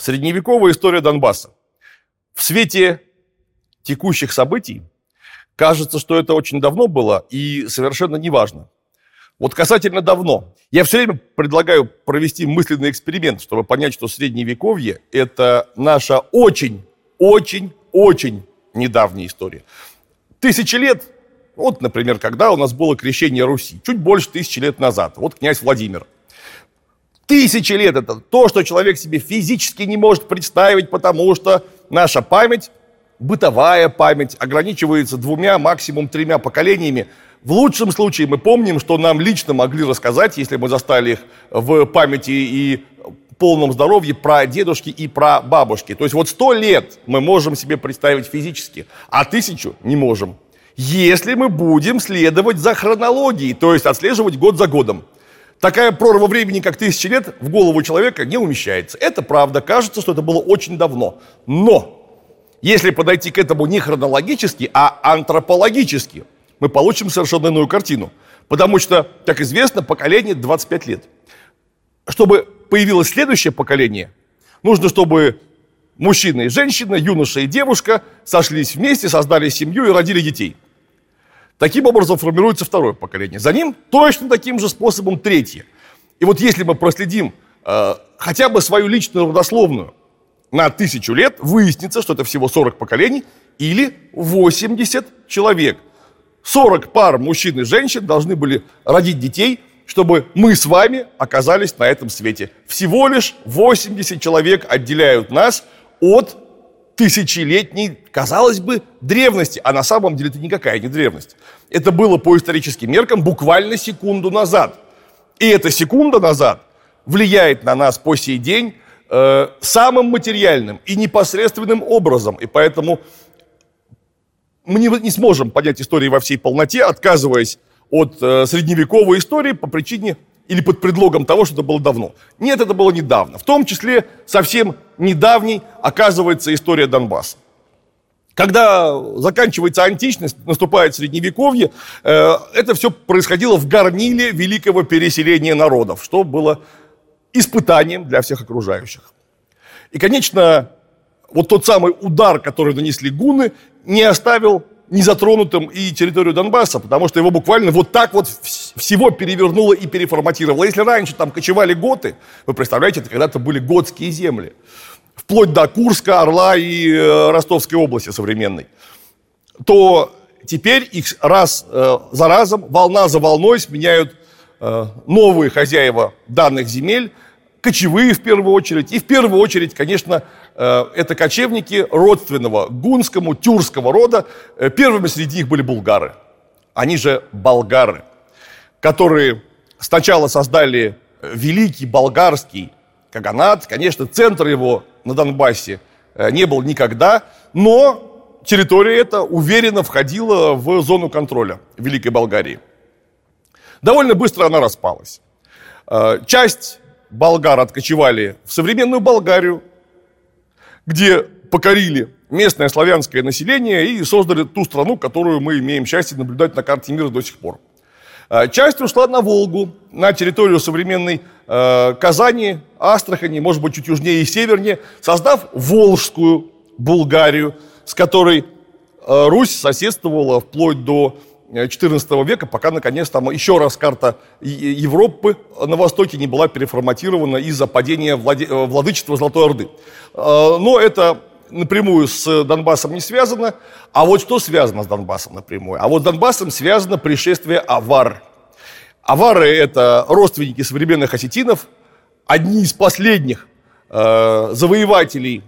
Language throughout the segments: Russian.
Средневековая история Донбасса. В свете текущих событий кажется, что это очень давно было и совершенно неважно. Вот касательно давно. Я все время предлагаю провести мысленный эксперимент, чтобы понять, что Средневековье – это наша очень, очень, очень недавняя история. Тысячи лет, вот, например, когда у нас было крещение Руси, чуть больше тысячи лет назад, вот князь Владимир – Тысячи лет это то, что человек себе физически не может представить, потому что наша память, бытовая память, ограничивается двумя, максимум тремя поколениями. В лучшем случае мы помним, что нам лично могли рассказать, если мы застали их в памяти и полном здоровье, про дедушки и про бабушки. То есть вот сто лет мы можем себе представить физически, а тысячу не можем. Если мы будем следовать за хронологией, то есть отслеживать год за годом. Такая прорва времени, как тысячи лет, в голову человека не умещается. Это правда, кажется, что это было очень давно. Но, если подойти к этому не хронологически, а антропологически, мы получим совершенно иную картину. Потому что, как известно, поколение 25 лет. Чтобы появилось следующее поколение, нужно, чтобы мужчина и женщина, юноша и девушка сошлись вместе, создали семью и родили детей – Таким образом формируется второе поколение. За ним точно таким же способом третье. И вот если мы проследим э, хотя бы свою личную родословную на тысячу лет, выяснится, что это всего 40 поколений или 80 человек. 40 пар мужчин и женщин должны были родить детей, чтобы мы с вами оказались на этом свете. Всего лишь 80 человек отделяют нас от тысячелетней, казалось бы, древности, а на самом деле это никакая не древность. Это было по историческим меркам буквально секунду назад. И эта секунда назад влияет на нас по сей день э, самым материальным и непосредственным образом. И поэтому мы не, не сможем понять истории во всей полноте, отказываясь от э, средневековой истории по причине или под предлогом того, что это было давно. Нет, это было недавно. В том числе совсем недавней оказывается история Донбасса. Когда заканчивается античность, наступает средневековье, э, это все происходило в горниле великого переселения народов, что было испытанием для всех окружающих. И, конечно, вот тот самый удар, который нанесли гуны, не оставил незатронутым и территорию Донбасса, потому что его буквально вот так вот всего перевернуло и переформатировало. Если раньше там кочевали готы, вы представляете, это когда-то были готские земли, вплоть до Курска, Орла и э, Ростовской области современной, то теперь их раз э, за разом, волна за волной сменяют э, новые хозяева данных земель, кочевые в первую очередь, и в первую очередь, конечно, это кочевники родственного гунскому, тюркского рода. Э, первыми среди них были булгары. Они же болгары, которые сначала создали великий болгарский каганат. Конечно, центр его на Донбассе э, не был никогда, но территория эта уверенно входила в зону контроля Великой Болгарии. Довольно быстро она распалась. Часть болгар откочевали в современную Болгарию, где покорили местное славянское население и создали ту страну, которую мы имеем счастье наблюдать на карте мира до сих пор. А, часть ушла на Волгу, на территорию современной э, Казани, Астрахани, может быть, чуть южнее и севернее, создав Волжскую Булгарию, с которой э, Русь соседствовала вплоть до XIV века, пока, наконец, там еще раз карта Европы на востоке не была переформатирована из-за падения владе... владычества Золотой Орды. А, но это напрямую с Донбассом не связано. А вот что связано с Донбассом напрямую? А вот с Донбассом связано пришествие авар. Авары – это родственники современных осетинов, одни из последних э, завоевателей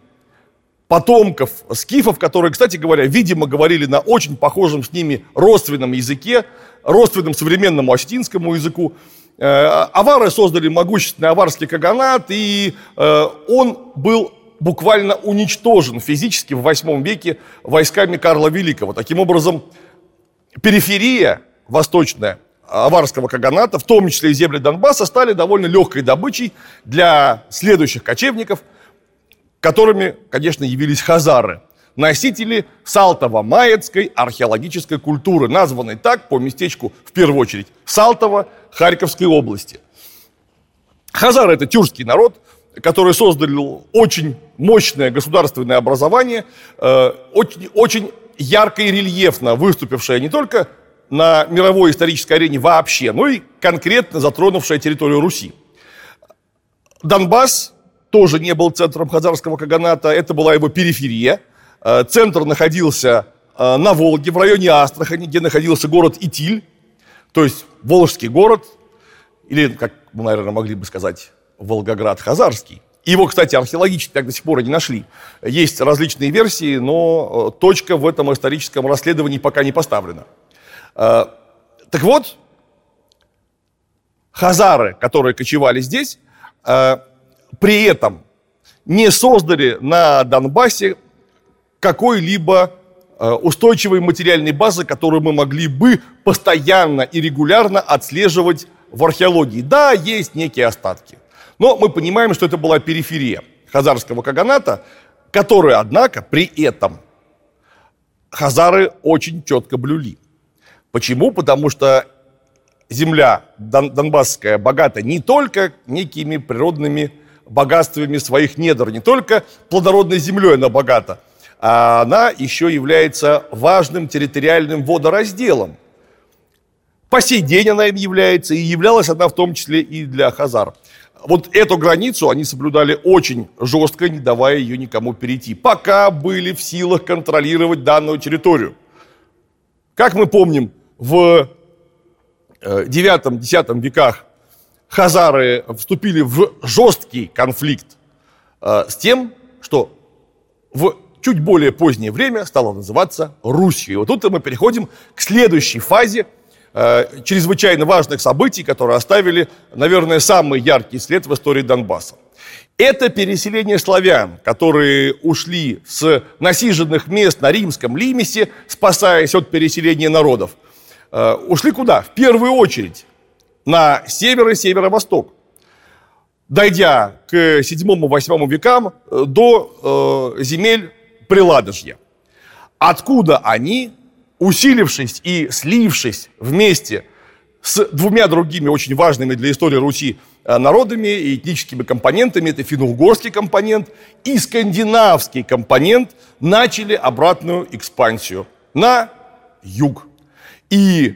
потомков скифов, которые, кстати говоря, видимо, говорили на очень похожем с ними родственном языке, родственном современному осетинскому языку. Э, авары создали могущественный аварский каганат, и э, он был буквально уничтожен физически в 8 веке войсками Карла Великого. Таким образом, периферия восточная аварского каганата, в том числе и земли Донбасса, стали довольно легкой добычей для следующих кочевников – которыми, конечно, явились хазары, носители Салтово-Маецкой археологической культуры, названной так по местечку, в первую очередь, Салтово Харьковской области. Хазары – это тюркский народ, который создали очень мощное государственное образование, э, очень, очень ярко и рельефно выступившее не только на мировой исторической арене вообще, но и конкретно затронувшее территорию Руси. Донбасс тоже не был центром хазарского каганата, это была его периферия. Э, центр находился э, на Волге, в районе Астрахани, где находился город Итиль, то есть Волжский город, или, как мы, наверное, могли бы сказать, Волгоград Хазарский. Его, кстати, археологически так до сих пор и не нашли. Есть различные версии, но э, точка в этом историческом расследовании пока не поставлена. Так вот, хазары, которые кочевали здесь, при этом не создали на Донбассе какой-либо э, устойчивой материальной базы, которую мы могли бы постоянно и регулярно отслеживать в археологии. Да, есть некие остатки. Но мы понимаем, что это была периферия хазарского каганата, которую, однако, при этом хазары очень четко блюли. Почему? Потому что земля дон- донбасская богата не только некими природными богатствами своих недр. Не только плодородной землей она богата, а она еще является важным территориальным водоразделом. По сей день она им является, и являлась она в том числе и для хазар. Вот эту границу они соблюдали очень жестко, не давая ее никому перейти, пока были в силах контролировать данную территорию. Как мы помним, в 9-10 э, веках хазары вступили в жесткий конфликт э, с тем, что в чуть более позднее время стало называться Русью. И вот тут мы переходим к следующей фазе э, чрезвычайно важных событий, которые оставили, наверное, самый яркий след в истории Донбасса. Это переселение славян, которые ушли с насиженных мест на римском Лимесе, спасаясь от переселения народов. Э, ушли куда? В первую очередь на север и северо-восток, дойдя к 7-8 векам э, до э, земель Приладожья, откуда они, усилившись и слившись вместе с двумя другими очень важными для истории Руси э, народами и этническими компонентами, это финно-угорский компонент и скандинавский компонент, начали обратную экспансию на юг. И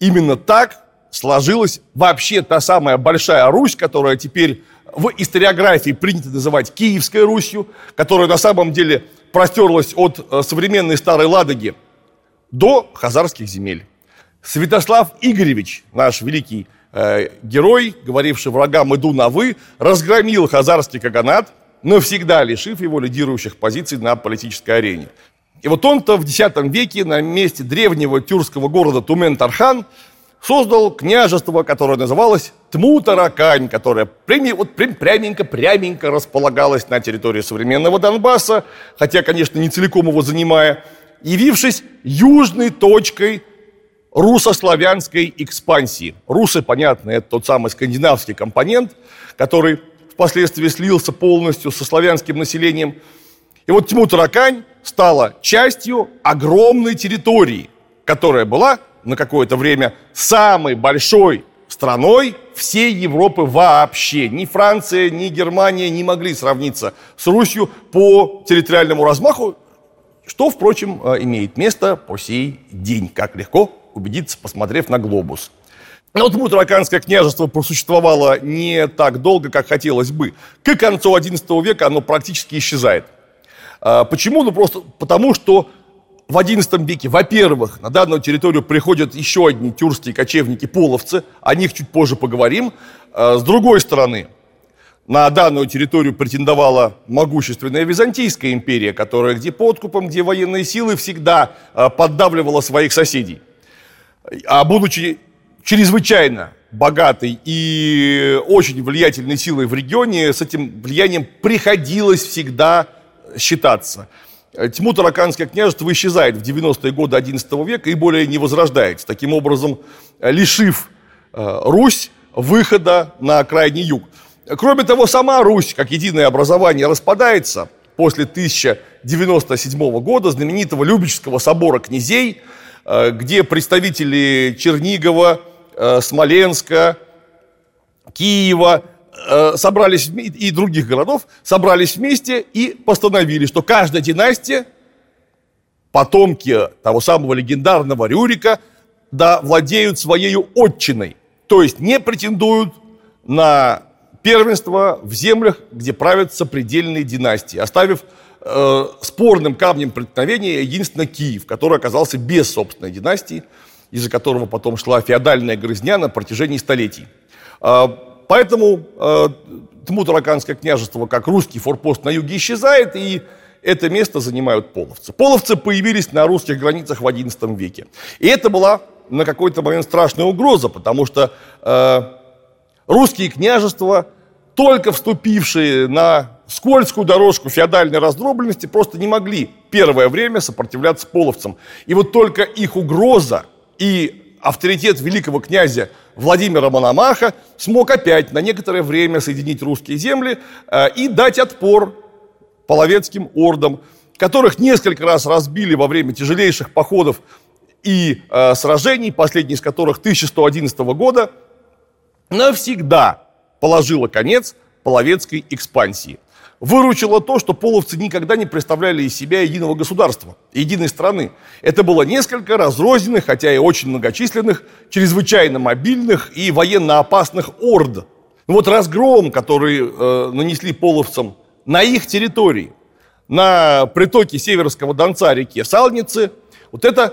именно так сложилась вообще та самая Большая Русь, которая теперь в историографии принято называть Киевской Русью, которая на самом деле простерлась от э, современной Старой Ладоги до хазарских земель. Святослав Игоревич, наш великий э, герой, говоривший врагам «иду на вы», разгромил хазарский каганат, навсегда лишив его лидирующих позиций на политической арене. И вот он-то в X веке на месте древнего тюркского города Тумен-Тархан создал княжество, которое называлось Тмутаракань, которое прями, вот прям, пряменько, пряменько располагалось на территории современного Донбасса, хотя, конечно, не целиком его занимая, явившись южной точкой русославянской экспансии. Русы, понятно, это тот самый скандинавский компонент, который впоследствии слился полностью со славянским населением. И вот Тьму-Таракань стала частью огромной территории, которая была на какое-то время самой большой страной всей Европы вообще. Ни Франция, ни Германия не могли сравниться с Русью по территориальному размаху, что, впрочем, э, имеет место по сей день, как легко убедиться, посмотрев на глобус. Но вот Мутраканское княжество просуществовало не так долго, как хотелось бы. К концу XI века оно практически исчезает. А, почему? Ну просто потому, что в XI веке, во-первых, на данную территорию приходят еще одни тюркские кочевники-половцы, о них чуть позже поговорим. А, с другой стороны, на данную территорию претендовала могущественная Византийская империя, которая где подкупом, где военные силы всегда а, поддавливала своих соседей. А будучи чрезвычайно богатой и очень влиятельной силой в регионе, с этим влиянием приходилось всегда считаться. Э, Тьму-Тараканское княжество исчезает в 90-е годы XI века и более не возрождается, таким образом э, лишив э, Русь выхода на крайний юг. Кроме того, сама Русь, как единое образование, распадается после 1097 года знаменитого Любического собора князей, где представители Чернигова, Смоленска, Киева э, собрались, и других городов, собрались вместе и постановили, что каждая династия, потомки того самого легендарного Рюрика, да, владеют своей отчиной. То есть не претендуют на первенство в землях, где правят сопредельные династии, оставив э, спорным камнем преткновения единственно Киев, который оказался без собственной династии, из-за которого потом шла феодальная грызня на протяжении столетий. Поэтому э, Тмутараканское княжество, как русский форпост на юге, исчезает, и это место занимают половцы. Половцы появились на русских границах в XI веке. И это была на какой-то момент страшная угроза, потому что э, русские княжества, только вступившие на скользкую дорожку феодальной раздробленности, просто не могли первое время сопротивляться половцам. И вот только их угроза и авторитет великого князя Владимира Мономаха смог опять на некоторое время соединить русские земли э, и дать отпор половецким ордам, которых несколько раз разбили во время тяжелейших походов и э, сражений, последний из которых 1111 года, навсегда положила конец половецкой экспансии. Выручило то, что половцы никогда не представляли из себя единого государства, единой страны. Это было несколько разрозненных, хотя и очень многочисленных, чрезвычайно мобильных и военно опасных орд. Ну вот разгром, который э, нанесли половцам на их территории, на притоке Северского Донца реки Салницы, вот это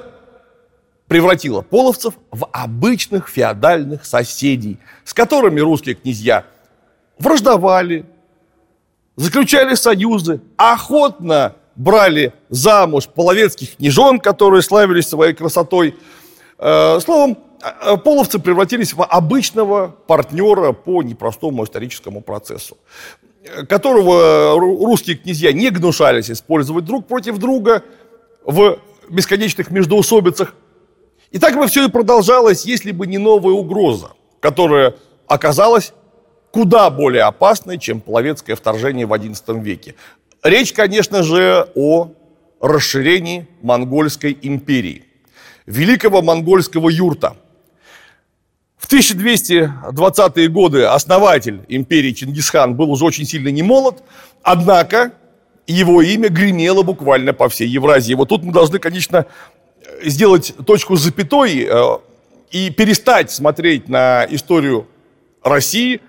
превратила половцев в обычных феодальных соседей, с которыми русские князья враждовали, заключали союзы, охотно брали замуж половецких княжон, которые славились своей красотой. Э, словом, э, половцы превратились в обычного партнера по непростому историческому процессу, которого русские князья не гнушались использовать друг против друга в бесконечных междоусобицах, и так бы все и продолжалось, если бы не новая угроза, которая оказалась куда более опасной, чем половецкое вторжение в XI веке. Речь, конечно же, о расширении монгольской империи, великого монгольского юрта. В 1220-е годы основатель империи Чингисхан был уже очень сильно не молод, однако его имя гремело буквально по всей Евразии. Вот тут мы должны, конечно, сделать точку с запятой э, и перестать смотреть на историю России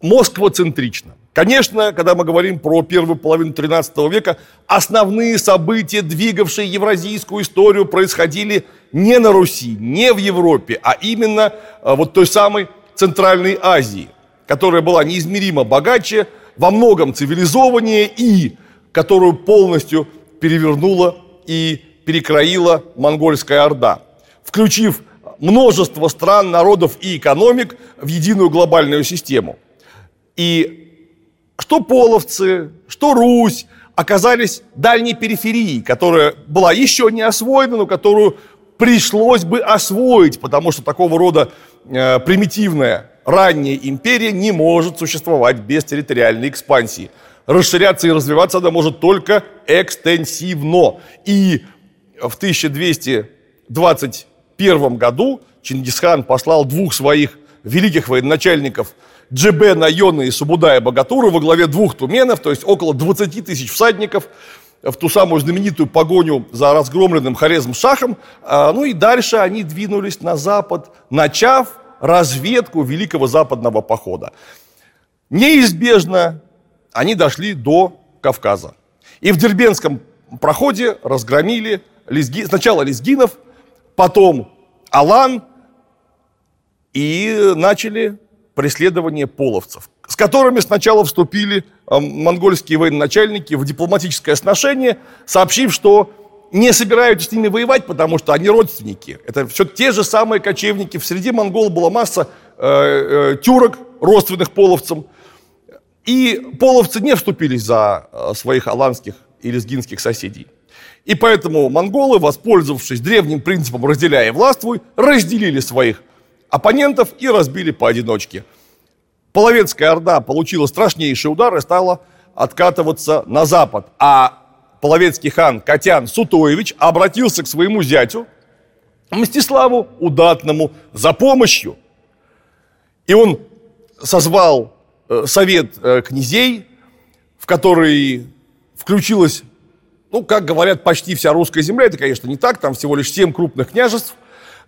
москвоцентрично. Конечно, когда мы говорим про первую половину 13 века, основные события, двигавшие евразийскую историю, происходили не на Руси, не в Европе, а именно э, вот той самой Центральной Азии, которая была неизмеримо богаче, во многом цивилизованнее и которую полностью перевернула и перекроила монгольская орда, включив множество стран, народов и экономик в единую глобальную систему. И что половцы, что Русь оказались дальней периферией, которая была еще не освоена, но которую пришлось бы освоить, потому что такого рода э, примитивная ранняя империя не может существовать без территориальной экспансии. Расширяться и развиваться она может только экстенсивно. И в 1221 году Чингисхан послал двух своих великих военачальников Джебе Найона и Субудая Богатуру во главе двух туменов, то есть около 20 тысяч всадников, в ту самую знаменитую погоню за разгромленным Хорезм Шахом. А, ну и дальше они двинулись на запад, начав разведку Великого Западного похода. Неизбежно они дошли до Кавказа. И в Дербенском проходе разгромили лезги, сначала лезгинов, потом Алан, и начали преследование половцев, с которыми сначала вступили э, монгольские военачальники в дипломатическое сношение, сообщив, что не собираются с ними воевать, потому что они родственники. Это все те же самые кочевники. В среде монгол была масса э, э, тюрок, родственных половцам. И половцы не вступились за э, своих аланских и лезгинских соседей. И поэтому монголы, воспользовавшись древним принципом «разделяя властвуй», разделили своих оппонентов и разбили поодиночке. Половецкая орда получила страшнейший удар и стала откатываться на запад. А половецкий хан Катян Сутоевич обратился к своему зятю Мстиславу Удатному за помощью. И он созвал э, совет э, князей, в который включилась, ну, как говорят, почти вся русская земля. Это, конечно, не так, там всего лишь семь крупных княжеств,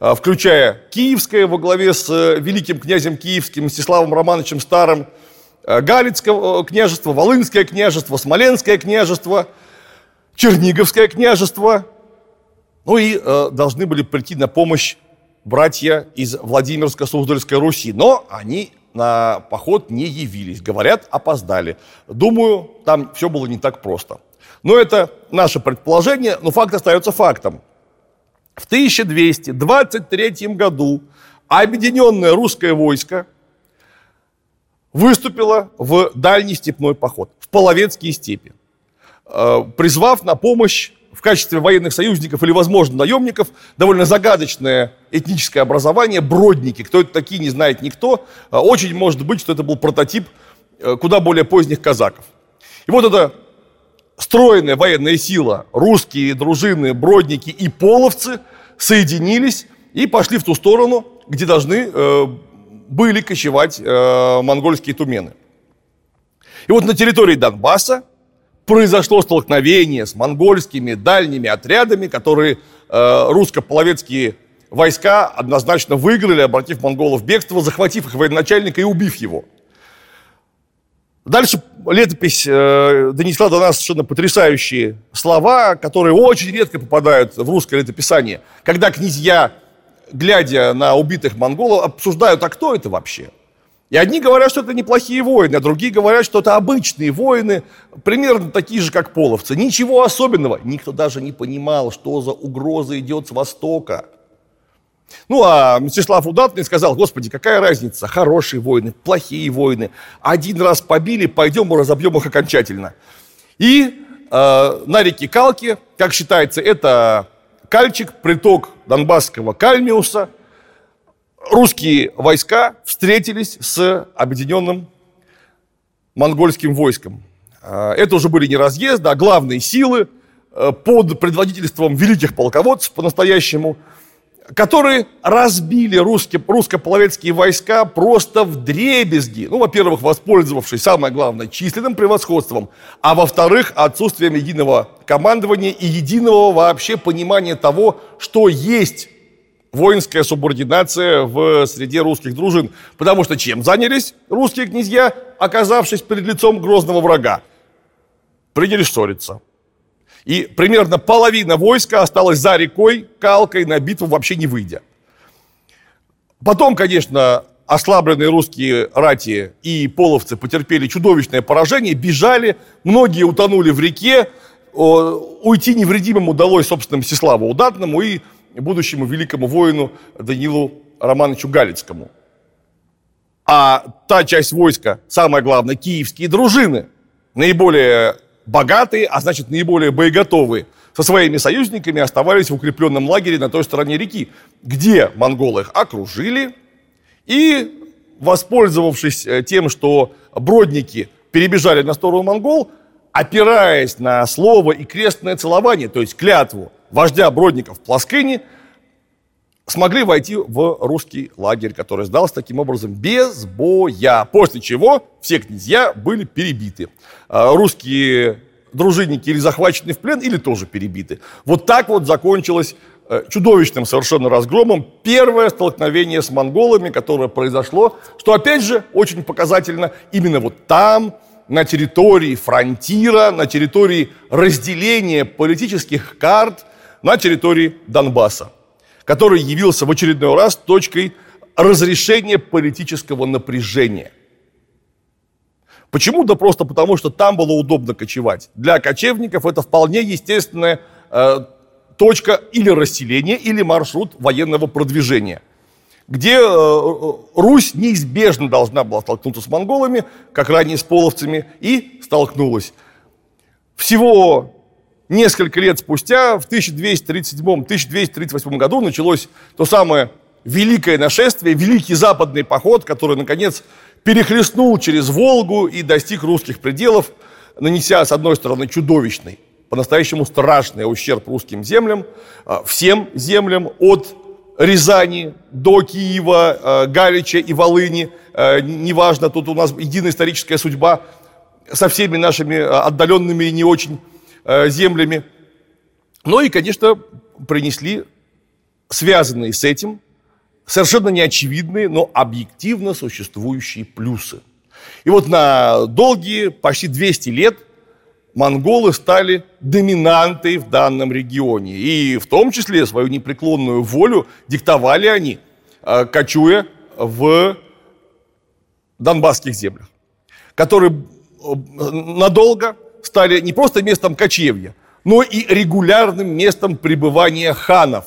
включая Киевское во главе с великим князем Киевским Мстиславом Романовичем Старым, Галицкое княжество, Волынское княжество, Смоленское княжество, Черниговское княжество. Ну и э, должны были прийти на помощь братья из Владимирско-Суздальской Руси, но они на поход не явились. Говорят, опоздали. Думаю, там все было не так просто. Но это наше предположение, но факт остается фактом. В 1223 году объединенное русское войско выступило в дальний степной поход, в Половецкие степи, э, призвав на помощь в качестве военных союзников или, возможно, наемников довольно загадочное этническое образование, бродники. Кто это такие, не знает никто. А, очень может быть, что это был прототип э, куда более поздних казаков. И вот эта стройная военная сила, русские дружины, бродники и половцы соединились и пошли в ту сторону, где должны э, были кочевать э, монгольские тумены. И вот на территории Донбасса произошло столкновение с монгольскими дальними отрядами, которые э, русско-половецкие войска однозначно выиграли, обратив монголов в бегство, захватив их военачальника и убив его. Дальше летопись э, донесла до нас совершенно потрясающие слова, которые очень редко попадают в русское летописание. Когда князья, глядя на убитых монголов, обсуждают, а кто это вообще? И одни говорят, что это неплохие воины, а другие говорят, что это обычные воины, примерно такие же, как половцы. Ничего особенного. Никто даже не понимал, что за угроза идет с востока. Ну, а Мстислав Удатный сказал, господи, какая разница, хорошие воины, плохие воины. Один раз побили, пойдем и разобьем их окончательно. И э, на реке Калки, как считается, это Кальчик, приток Донбасского Кальмиуса – русские войска встретились с объединенным монгольским войском. А, это уже были не разъезды, а главные силы э, под предводительством великих полководцев по-настоящему, которые разбили русско-половецкие войска просто в дребезги. Ну, во-первых, воспользовавшись, самое главное, численным превосходством, а во-вторых, отсутствием единого командования и единого вообще понимания того, что есть воинская субординация в среде русских дружин. Потому что чем занялись русские князья, оказавшись перед лицом грозного врага? Принялись ссориться. И примерно половина войска осталась за рекой, калкой, на битву вообще не выйдя. Потом, конечно, ослабленные русские рати и половцы потерпели чудовищное поражение, бежали, многие утонули в реке, уйти невредимым удалось, собственно, Мстиславу Удатному и будущему великому воину Данилу Романовичу Галицкому. А та часть войска, самое главное, киевские дружины, наиболее богатые, а значит наиболее боеготовые, со своими союзниками оставались в укрепленном лагере на той стороне реки, где монголы их окружили и, воспользовавшись э, тем, что бродники перебежали на сторону монгол, опираясь на слово и крестное целование, то есть клятву вождя Бродников Пласкыни, смогли войти в русский лагерь, который сдался таким образом без боя. После чего все князья были перебиты. А, русские дружинники или захвачены в плен, или тоже перебиты. Вот так вот закончилось э, чудовищным совершенно разгромом первое столкновение с монголами, которое произошло, что, опять же, очень показательно, именно вот там, на территории фронтира, на территории разделения политических карт – на территории Донбасса, который явился в очередной раз точкой разрешения политического напряжения. Почему? Да просто потому, что там было удобно кочевать. Для кочевников это вполне естественная э, точка или расселения, или маршрут военного продвижения, где э, Русь неизбежно должна была столкнуться с монголами, как ранее с половцами, и столкнулась. Всего несколько лет спустя, в 1237-1238 году, началось то самое великое нашествие, великий западный поход, который, наконец, перехлестнул через Волгу и достиг русских пределов, нанеся, с одной стороны, чудовищный, по-настоящему страшный ущерб русским землям, а, всем землям, от Рязани, до Киева, э, Галича и Волыни. Э, неважно, тут у нас единая историческая судьба со всеми нашими отдаленными и не очень землями. Ну и, конечно, принесли связанные с этим совершенно неочевидные, но объективно существующие плюсы. И вот на долгие, почти 200 лет монголы стали доминантой в данном регионе. И в том числе свою непреклонную волю диктовали они, э, кочуя в донбасских землях, которые э, надолго стали не просто местом кочевья, но и регулярным местом пребывания ханов,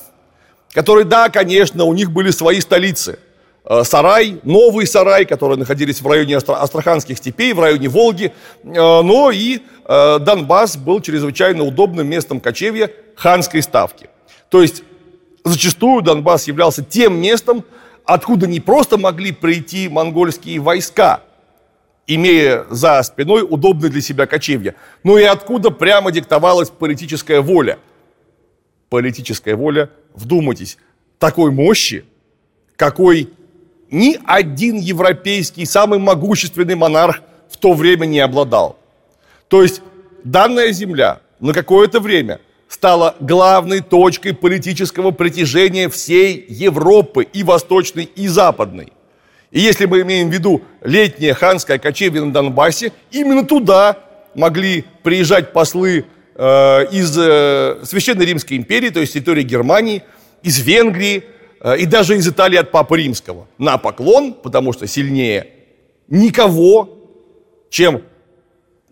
которые, да, конечно, у них были свои столицы – Э, сарай, новый сарай, которые находились в районе Астраханских степей, в районе Волги. Э, но и э, Донбасс был чрезвычайно удобным местом кочевья ханской ставки. То есть зачастую Донбасс являлся тем местом, откуда не просто могли прийти монгольские войска, имея за спиной удобные для себя кочевья, но и откуда прямо диктовалась политическая воля. Политическая воля, вдумайтесь, такой мощи, какой ни один европейский, самый могущественный монарх в то время не обладал. То есть данная земля на какое-то время стала главной точкой политического притяжения всей Европы и Восточной, и Западной. И если мы имеем в виду летнее ханское кочевье на Донбассе, именно туда могли приезжать послы э, из э, Священной Римской империи, то есть территории Германии, из Венгрии, Э, и даже из Италии от Папы Римского на поклон, потому что сильнее никого, чем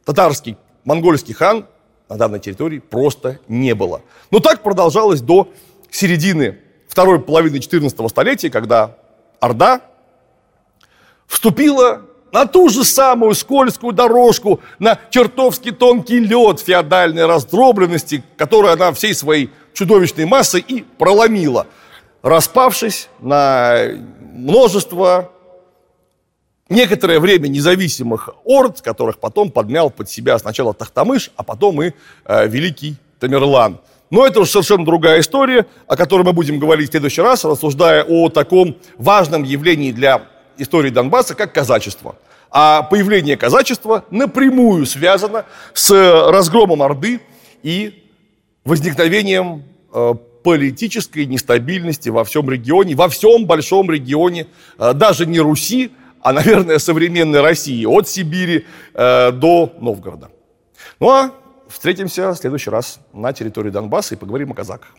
татарский, монгольский хан на данной территории просто не было. Но так продолжалось до середины второй половины 14 столетия, когда Орда вступила на ту же самую скользкую дорожку, на чертовски тонкий лед феодальной раздробленности, которую она всей своей чудовищной массой и проломила – распавшись на множество некоторое время независимых орд, которых потом подмял под себя сначала Тахтамыш, а потом и э, Великий Тамерлан. Но это уже совершенно другая история, о которой мы будем говорить в следующий раз, рассуждая о таком важном явлении для истории Донбасса, как казачество. А появление казачества напрямую связано с разгромом Орды и возникновением э, политической нестабильности во всем регионе, во всем большом регионе, э, даже не Руси, а, наверное, современной России, от Сибири э, до Новгорода. Ну а встретимся в следующий раз на территории Донбасса и поговорим о казаках.